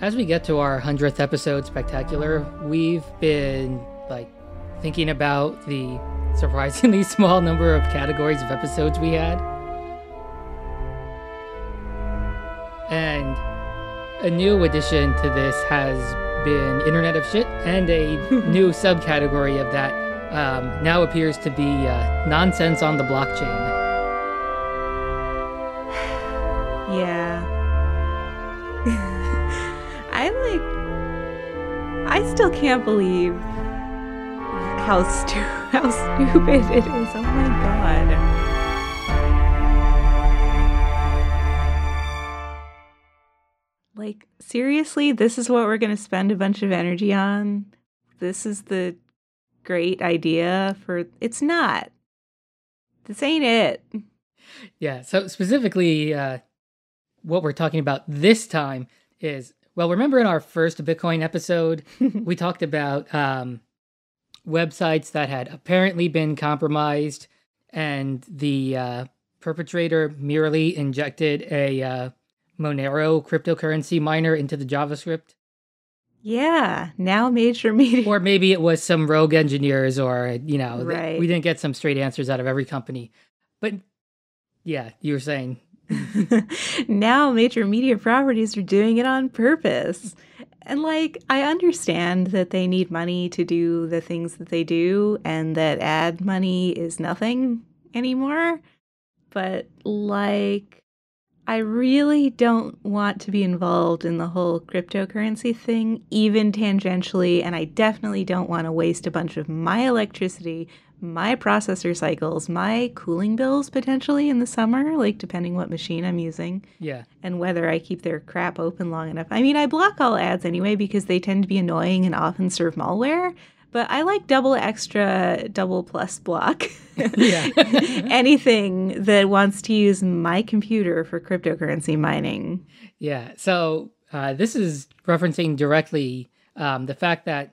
as we get to our 100th episode spectacular, we've been like thinking about the surprisingly small number of categories of episodes we had. And a new addition to this has been Internet of Shit, and a new subcategory of that um, now appears to be uh, nonsense on the blockchain. Yeah. I still can't believe how stu- how stupid it is. Oh my god. Like seriously, this is what we're going to spend a bunch of energy on. This is the great idea for it's not. This ain't it. Yeah. So specifically, uh, what we're talking about this time is well, remember in our first Bitcoin episode, we talked about um, websites that had apparently been compromised, and the uh, perpetrator merely injected a uh, Monero cryptocurrency miner into the JavaScript. Yeah, now major media. Or maybe it was some rogue engineers, or, you know, Right. we didn't get some straight answers out of every company. But yeah, you were saying, now major media properties are doing it on purpose. And like, I understand that they need money to do the things that they do and that ad money is nothing anymore. But like, I really don't want to be involved in the whole cryptocurrency thing, even tangentially. And I definitely don't want to waste a bunch of my electricity, my processor cycles, my cooling bills potentially in the summer, like depending what machine I'm using yeah, and whether I keep their crap open long enough. I mean, I block all ads anyway because they tend to be annoying and often serve malware. But I like double extra, double plus block. Yeah. Anything that wants to use my computer for cryptocurrency mining. Yeah. So uh, this is referencing directly um, the fact that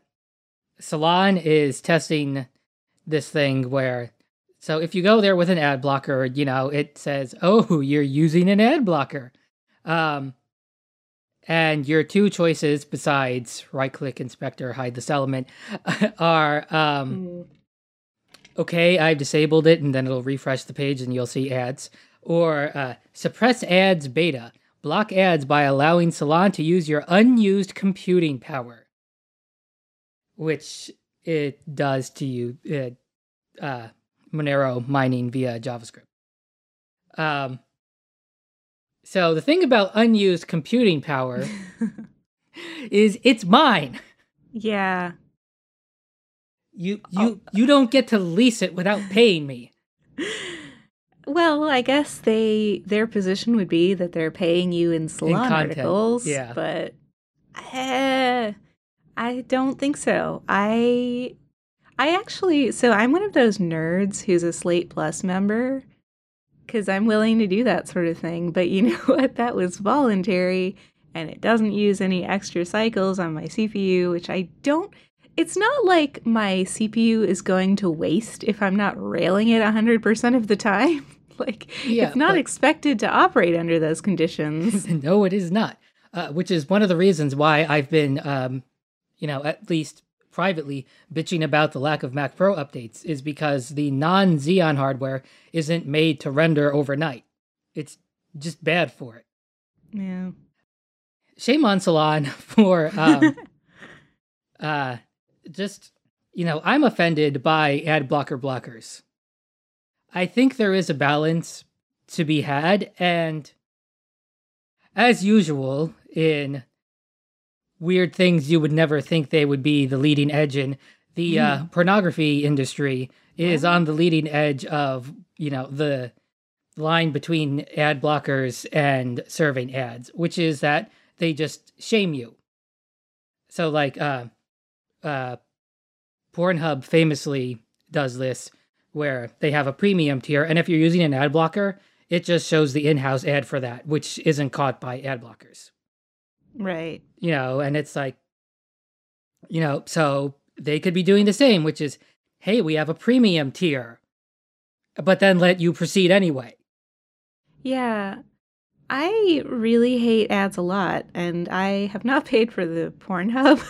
Salon is testing this thing where, so if you go there with an ad blocker, you know, it says, oh, you're using an ad blocker. Um, and your two choices, besides right click inspector, hide this element, are um, okay, I've disabled it, and then it'll refresh the page and you'll see ads. Or uh, suppress ads beta. Block ads by allowing Salon to use your unused computing power, which it does to you, uh, uh, Monero mining via JavaScript. Um, so the thing about unused computing power is it's mine. Yeah. You you you don't get to lease it without paying me. Well, I guess they their position would be that they're paying you in salon content, articles, yeah. but eh, I don't think so. I I actually so I'm one of those nerds who's a Slate Plus member cuz I'm willing to do that sort of thing, but you know what? That was voluntary and it doesn't use any extra cycles on my CPU, which I don't it's not like my CPU is going to waste if I'm not railing it 100% of the time. like, Yeah, it's not expected to operate under those conditions. no, it is not. Uh, which is one of the reasons why I've been, um, you know, at least privately bitching about the lack of Mac Pro updates, is because the non Xeon hardware isn't made to render overnight. It's just bad for it. yeah. Shame on Salon for um, uh, just, you know, I'm offended by ad blocker blockers. I think there is a balance to be had, and as usual, in weird things you would never think they would be the leading edge in, the uh, pornography industry is on the leading edge of, you know, the line between ad blockers and serving ads, which is that they just shame you. So, like, uh, uh, Pornhub famously does this where they have a premium tier, and if you're using an ad blocker, it just shows the in house ad for that, which isn't caught by ad blockers. Right. You know, and it's like, you know, so they could be doing the same, which is, hey, we have a premium tier, but then let you proceed anyway. Yeah. I really hate ads a lot, and I have not paid for the Pornhub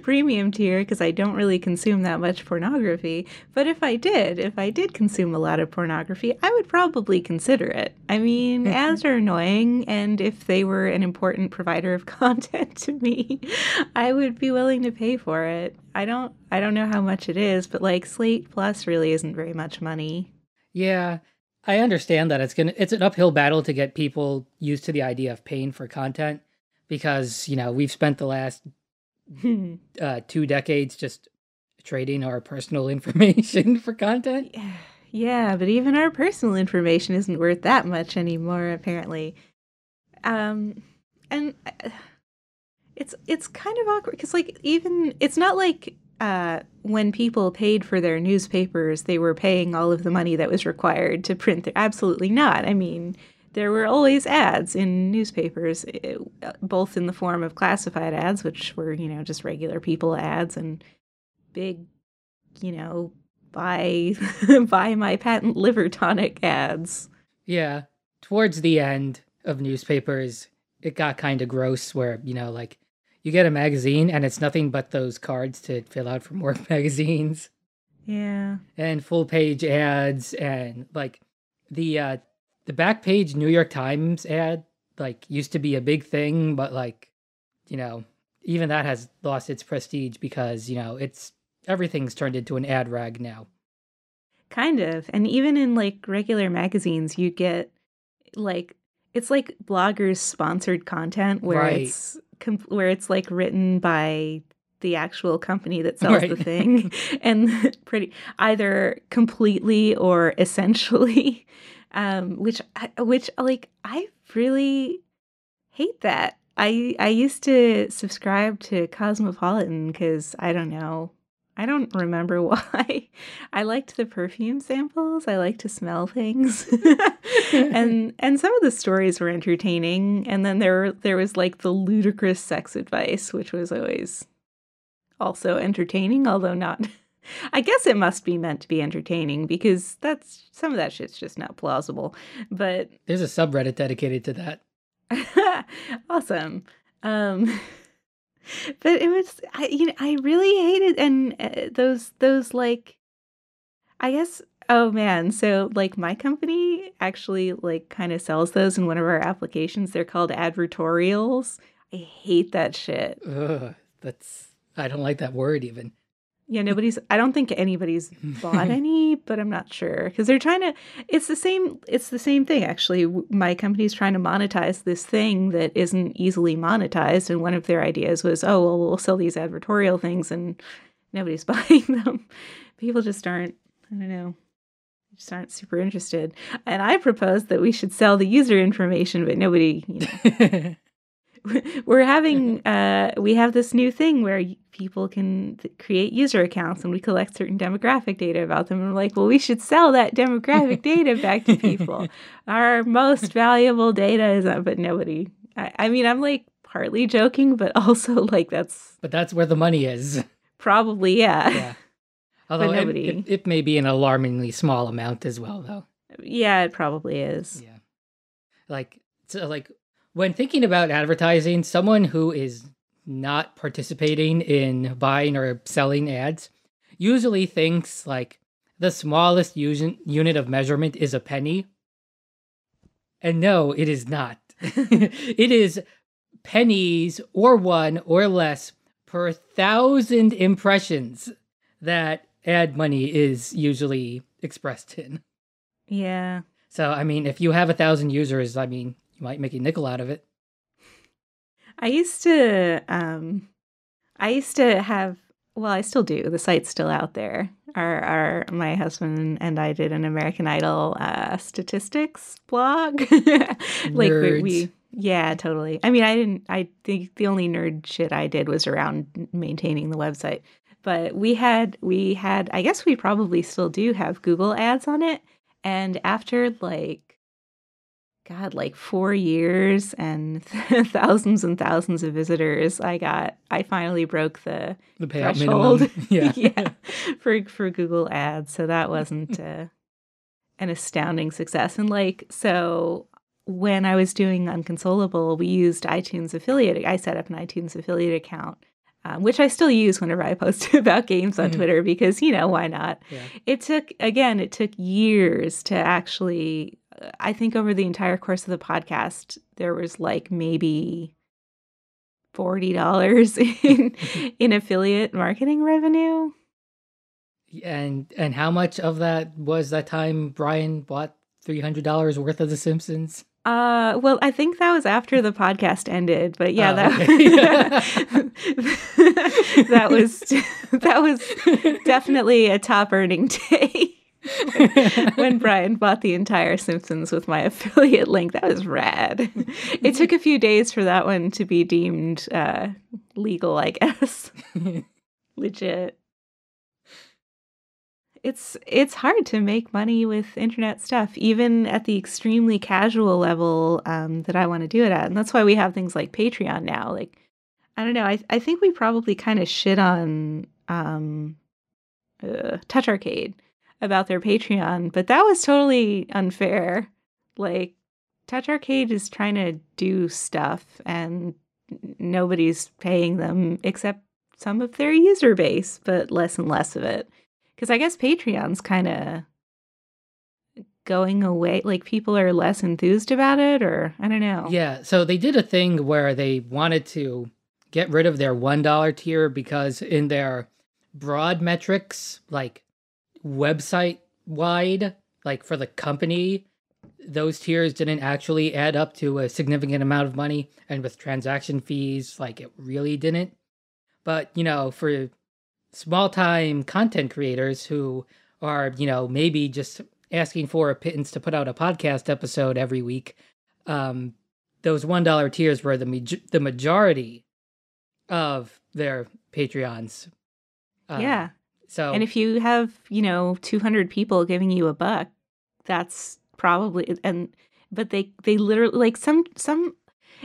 premium tier because I don't really consume that much pornography. But if I did, if I did consume a lot of pornography, I would probably consider it. I mean, mm-hmm. ads are annoying, and if they were an important provider of content to me, I would be willing to pay for it. I don't, I don't know how much it is, but like Slate Plus really isn't very much money. Yeah, I understand that it's gonna it's an uphill battle to get people used to the idea of paying for content because you know we've spent the last uh, two decades just trading our personal information for content. Yeah, but even our personal information isn't worth that much anymore, apparently. Um, and uh, it's it's kind of awkward because like even it's not like uh, when people paid for their newspapers, they were paying all of the money that was required to print their. Absolutely not. I mean, there were always ads in newspapers, eh, both in the form of classified ads, which were, you know, just regular people ads, and big, you know, buy buy my patent liver tonic ads. Yeah. Towards the end of newspapers, it got kind of gross where, you know, like you get a magazine and it's nothing but those cards to fill out for more magazines. Yeah. And full page ads and like the uh the back page New York Times ad like used to be a big thing, but like, you know, even that has lost its prestige because, you know, it's everything's turned into an ad rag now. Kind of. And even in like regular magazines, you get like it's like bloggers sponsored content where Right. it's where it's like written by the actual company that sells the thing and pretty either completely or essentially um which which like I really hate that. I I used to subscribe to Cosmopolitan cuz I don't know. I don't remember why. I liked the perfume samples. I like to smell things. and and some of the stories were entertaining and then there there was like the ludicrous sex advice which was always also entertaining although not I guess it must be meant to be entertaining because that's some of that shit's just not plausible. But There's a subreddit dedicated to that. awesome. Um but it was I you know I really hated and uh, those those like I guess oh man so like my company actually like kind of sells those in one of our applications. They're called advertorials. I hate that shit. Ugh, that's I don't like that word even. Yeah nobody's I don't think anybody's bought any but I'm not sure. Because they're trying to it's the same it's the same thing actually. My company's trying to monetize this thing that isn't easily monetized and one of their ideas was oh well we'll sell these advertorial things and nobody's buying them. People just aren't I don't know just aren't super interested. And I proposed that we should sell the user information but nobody you know we're having uh we have this new thing where people can th- create user accounts and we collect certain demographic data about them and we're like well we should sell that demographic data back to people our most valuable data is that but nobody I, I mean i'm like partly joking but also like that's but that's where the money is. probably yeah Yeah. Although it, nobody- it, it may be an alarmingly small amount as well, though. yeah it probably is Yeah. Like so like when thinking about advertising, someone who is not participating in buying or selling ads usually thinks like the smallest unit of measurement is a penny. And no, it is not. it is pennies or one or less per thousand impressions that ad money is usually expressed in. yeah So, I mean, if you have a thousand users, I mean, might make a nickel out of it. I used to um I used to have well, I still do. The site's still out there. Our our my husband and I did an American Idol uh statistics blog. like we, we yeah, totally. I mean, I didn't I think the only nerd shit I did was around maintaining the website. But we had we had I guess we probably still do have Google ads on it and after like God, like four years and thousands and thousands of visitors, I got. I finally broke the The payout threshold. minimum. yeah. yeah, for for Google Ads. So that wasn't uh, an astounding success. And like, so when I was doing Unconsolable, we used iTunes affiliate. I set up an iTunes affiliate account, um, which I still use whenever I post about games on Mhm. Twitter because, you know, why not? Yeah. It took, again, it took years to actually, I think over the entire course of the podcast, there was like maybe $40 in, in affiliate marketing revenue. And and how much of that was that time Brian bought three hundred dollars worth of The Simpsons? Uh, well, I think that was after the podcast ended, but yeah, Oh, that that was that was definitely a top earning day when Brian bought the entire Simpsons with my affiliate link. That was rad. It took a few days for that one to be deemed uh, legal, I guess. Legit. It's it's hard to make money with internet stuff, even at the extremely casual level um, that I want to do it at, and that's why we have things like Patreon now. Like, I don't know, I I think we probably kind of shit on um, uh, Touch Arcade about their Patreon, but that was totally unfair. Like, Touch Arcade is trying to do stuff, and nobody's paying them except some of their user base, but less and less of it. Because I guess Patreon's kind of going away. Like people are less enthused about it, or I don't know. Yeah, so they did a thing where they wanted to get rid of their $1 tier because in their broad metrics, like website wide, like for the company, those tiers didn't actually add up to a significant amount of money. And with transaction fees, like it really didn't. But, you know, for small time content creators who are, you know, maybe just asking for a pittance to put out a podcast episode every week, um, those one dollar tiers were the maj- the majority of their Patreons. Um, yeah. So And if you have, you know, 200 people giving you a buck, that's probably and but they they literally like some some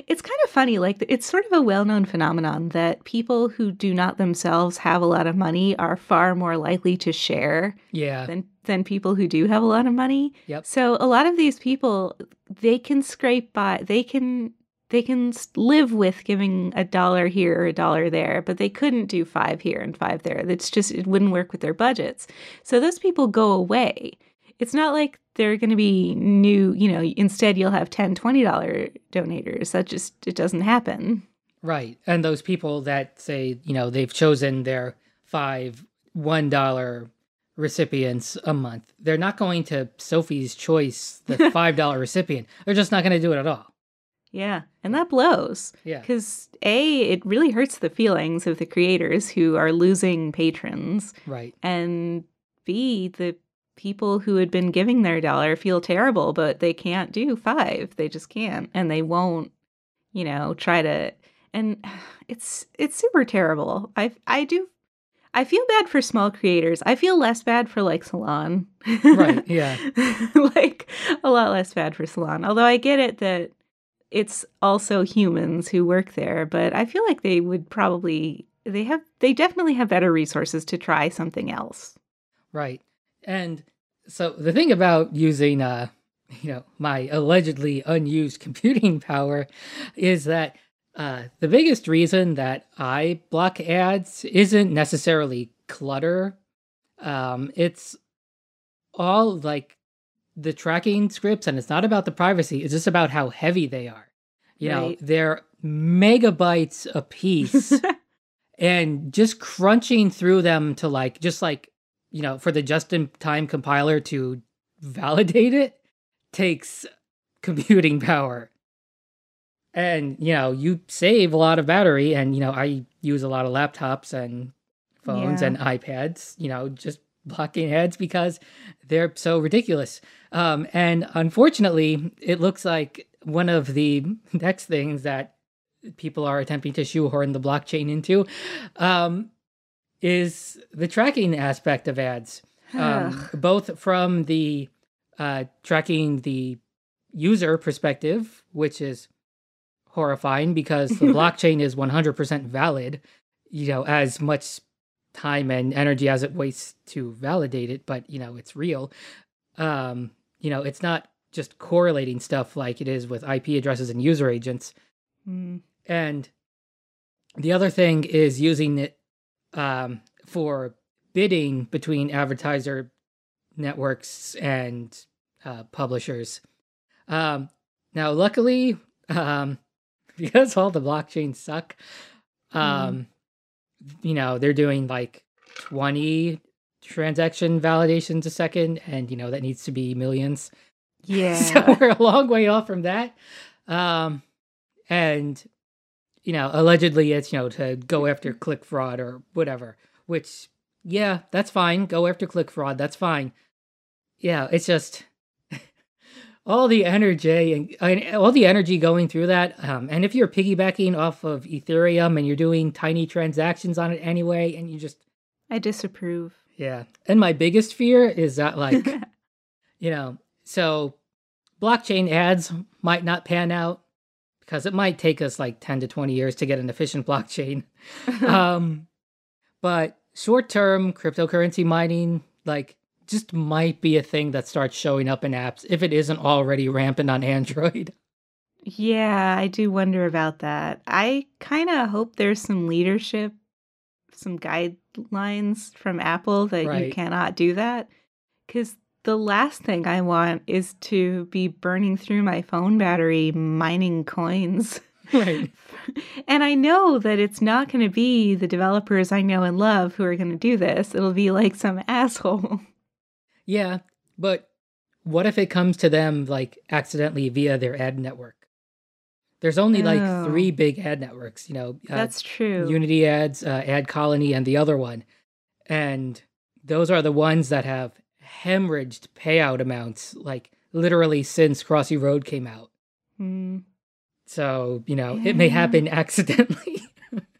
it's kind of funny like it's sort of a well-known phenomenon that people who do not themselves have a lot of money are far more likely to share yeah, than than people who do have a lot of money. Yep. So a lot of these people they can scrape by they can they can live with giving a dollar here or a dollar there, but they couldn't do 5 here and 5 there. That's just it wouldn't work with their budgets. So those people go away. It's not like they're going to be new, you know, instead you'll have 10 $20 donators. That just it doesn't happen. right. And those people that say, you know, they've chosen their five one dollar recipients a month, they're not going to Sophie's Choice, the five dollar recipient. They're just not going to do it at all. Yeah, and that blows. Yeah. Because A, it really hurts the feelings of the creators who are losing patrons. Right. And B, the people who had been giving their dollar feel terrible, but they can't do five. They just can't. And they won't, you know, try to and it's it's super terrible. I I do I feel bad for small creators. I feel less bad for like Salon. Right, yeah. like a lot less bad for Salon. Although I get it that it's also humans who work there, but I feel like they would probably they have they definitely have better resources to try something else. Right. And so the thing about using uh you know my allegedly unused computing power is that uh the biggest reason that I block ads isn't necessarily clutter. Um it's all like the tracking scripts and it's not about the privacy, it's just about how heavy they are. You know, they're megabytes a piece and just crunching through them to like just like you know for the just in time compiler to validate it takes computing power and you know you save a lot of battery and you know i use a lot of laptops and phones Yeah. and ipads you know just blocking ads because they're so ridiculous. Um and unfortunately it looks like one of the next things that people are attempting to shoehorn the blockchain into um, is the tracking aspect of ads, um, both from the uh, tracking the user perspective, which is horrifying because the blockchain is 100% valid, you know, as much time and energy as it wastes to validate it, but, you know, it's real. Um, you know, it's not just correlating stuff like it is with IP addresses and user agents. Mm. And the other thing is using it um, for bidding between advertiser networks and uh, publishers. Um, now, luckily, um, because all the blockchains suck, um, you know, they're doing like 20 transaction validations a second, and you know, that needs to be millions. Yeah. So we're a long way off from that. Um, and you know, allegedly it's you know to go after click fraud or whatever. Which, yeah, that's fine. Go after click fraud. That's fine. Yeah, it's just all the energy and, all the energy going through that. Um, and if you're piggybacking off of Ethereum and you're doing tiny transactions on it anyway, and you just I disapprove. yeah. And my biggest fear is that like you know, so blockchain ads might not pan out because it might take us like 10 to 20 years to get an efficient blockchain. um, but short term cryptocurrency mining, like, just might be a thing that starts showing up in apps if it isn't already rampant on Android. yeah, I do wonder about that. I kind of hope there's some leadership, some guidelines from Apple that you cannot do that. Because the last thing I want is to be burning through my phone battery mining coins. right. And I know that it's not going to be the developers I know and love who are going to do this. It'll be like some asshole. Yeah. But what if it comes to them like accidentally via their ad network? There's only like Oh. three big ad networks, you know, uh, That's true. Unity ads, uh, Ad Colony, and the other one. And those are the ones that have hemorrhaged payout amounts, like literally since Crossy Road came out. Hmm. So, you know, it may happen accidentally.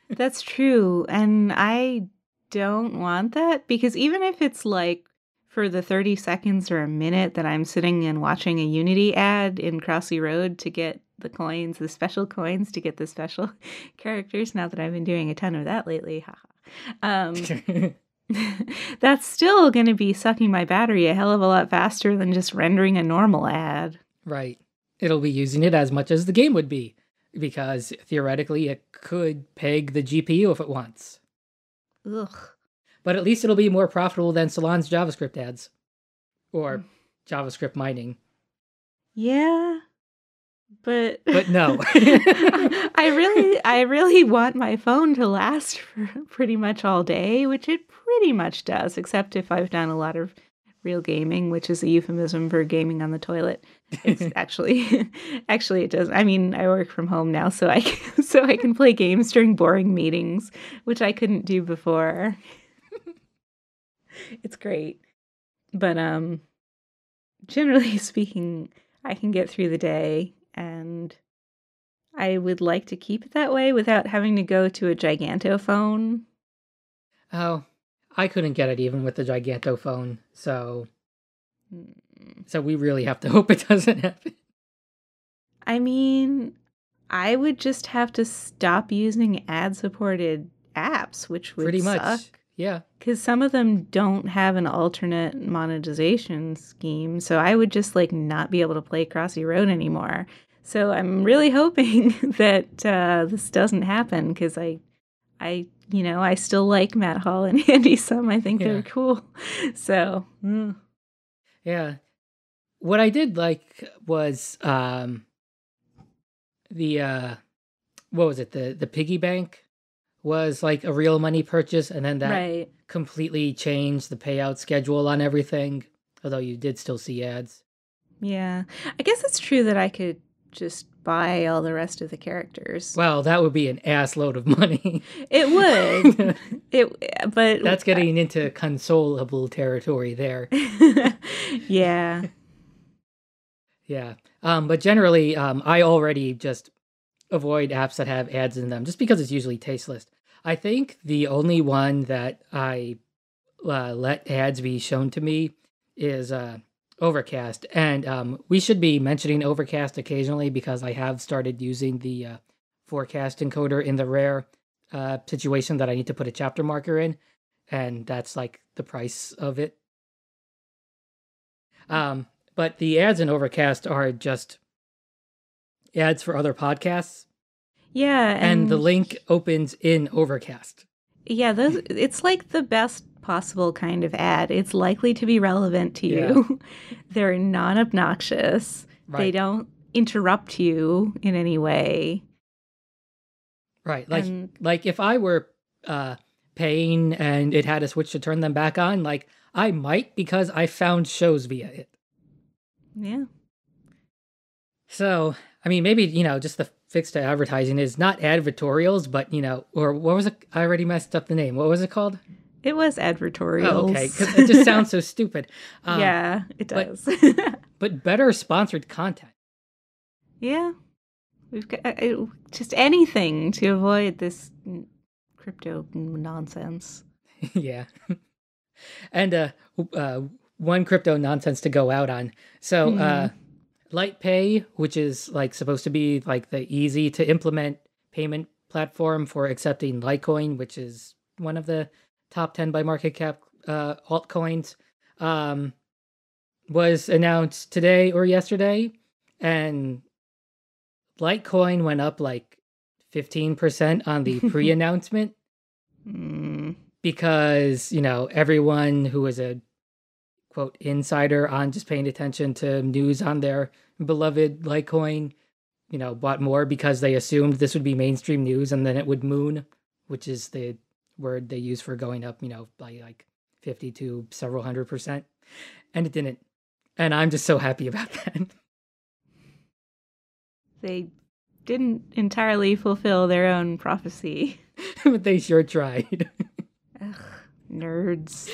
That's true. And I don't want that because even if it's like for the 30 seconds or a minute that I'm sitting and watching a Unity ad in Crossy Road to get the coins, the special coins to get the special characters, now that I've been doing a ton of that lately, haha. Um, that's still going to be sucking my battery a hell of a lot faster than just rendering a normal ad. right. It'll be using it as much as the game would be, because theoretically it could peg the GPU if it wants. Ugh. But at least it'll be more profitable than Salon's JavaScript ads or hmm. JavaScript mining. Yeah. But But no. I really I really want my phone to last for pretty much all day, which it pretty much does, except if I've done a lot of real gaming, which is a euphemism for gaming on the toilet. It's actually actually it does. I mean, I work from home now, so I can, so I can play games during boring meetings, which I couldn't do before. it's great. But um generally speaking, I can get through the day and I would like to keep it that way without having to go to a gigantophone. Oh, I couldn't get it even with the gigantophone. So, Mm. so we really have to hope it doesn't happen. I mean, I would just have to stop using ad supported apps, which would Pretty much. suck. Yeah. Because some of them don't have an alternate monetization scheme. So I would just like not be able to play Crossy Road anymore. So I'm really hoping that uh, this doesn't happen because I, I, you know, I still like Matt Hall and Andy Sum. I think Yeah. they're cool. So mm, Yeah. What I did like was um the uh what was it? The the piggy bank was like a real money purchase and then that right. completely changed the payout schedule on everything. Although you did still see ads. Yeah. I guess it's true that I could just buy all the rest of the characters. Well, that would be an ass load of money. It would. it but That's getting into consolable territory there. yeah. Yeah. Um, but generally, um, I already just avoid apps that have ads in them just because it's usually tasteless. I think the only one that I uh, let ads be shown to me is uh, Overcast. And um, we should be mentioning Overcast occasionally because I have started using the uh, forecast encoder in the rare uh, situation that I need to put a chapter marker in. And that's like the price of it. Um, but the ads in Overcast are just ads for other podcasts. Yeah, And, and, the link opens in Overcast. yeah, those it's like the best possible kind of ad. It's likely to be relevant to you. They're non-obnoxious. They don't interrupt you in any way. Right. Like and like if I were uh paying and it had a switch to turn them back on, like I might because I found shows via it. yeah. So, I mean, maybe, you know, just the fix to advertising is not advertorials, but, you know, or what was it? I already messed up the name. What was it called? It was advertorials. Oh, okay. Because it just sounds so stupid. Um, yeah, it does. But better sponsored content. yeah. We've got uh, uh, just anything to avoid this crypto nonsense. yeah. and uh, uh, one crypto nonsense to go out on. So, uh, LitePay, which is like supposed to be like the easy to implement payment platform for accepting Litecoin, which is one of the top 10 by market cap uh, altcoins, um, was announced today or yesterday. And Litecoin went up like 15% on the pre announcement Mm, because you know everyone who was a quote insider on just paying attention to news on their beloved Litecoin, you know, bought more because they assumed this would be mainstream news and then it would moon, which is the word they use for going up, you know, by like 50 to several hundred percent. And it didn't. And I'm just so happy about that. they didn't entirely fulfill their own prophecy. but they sure tried. Ugh, nerds.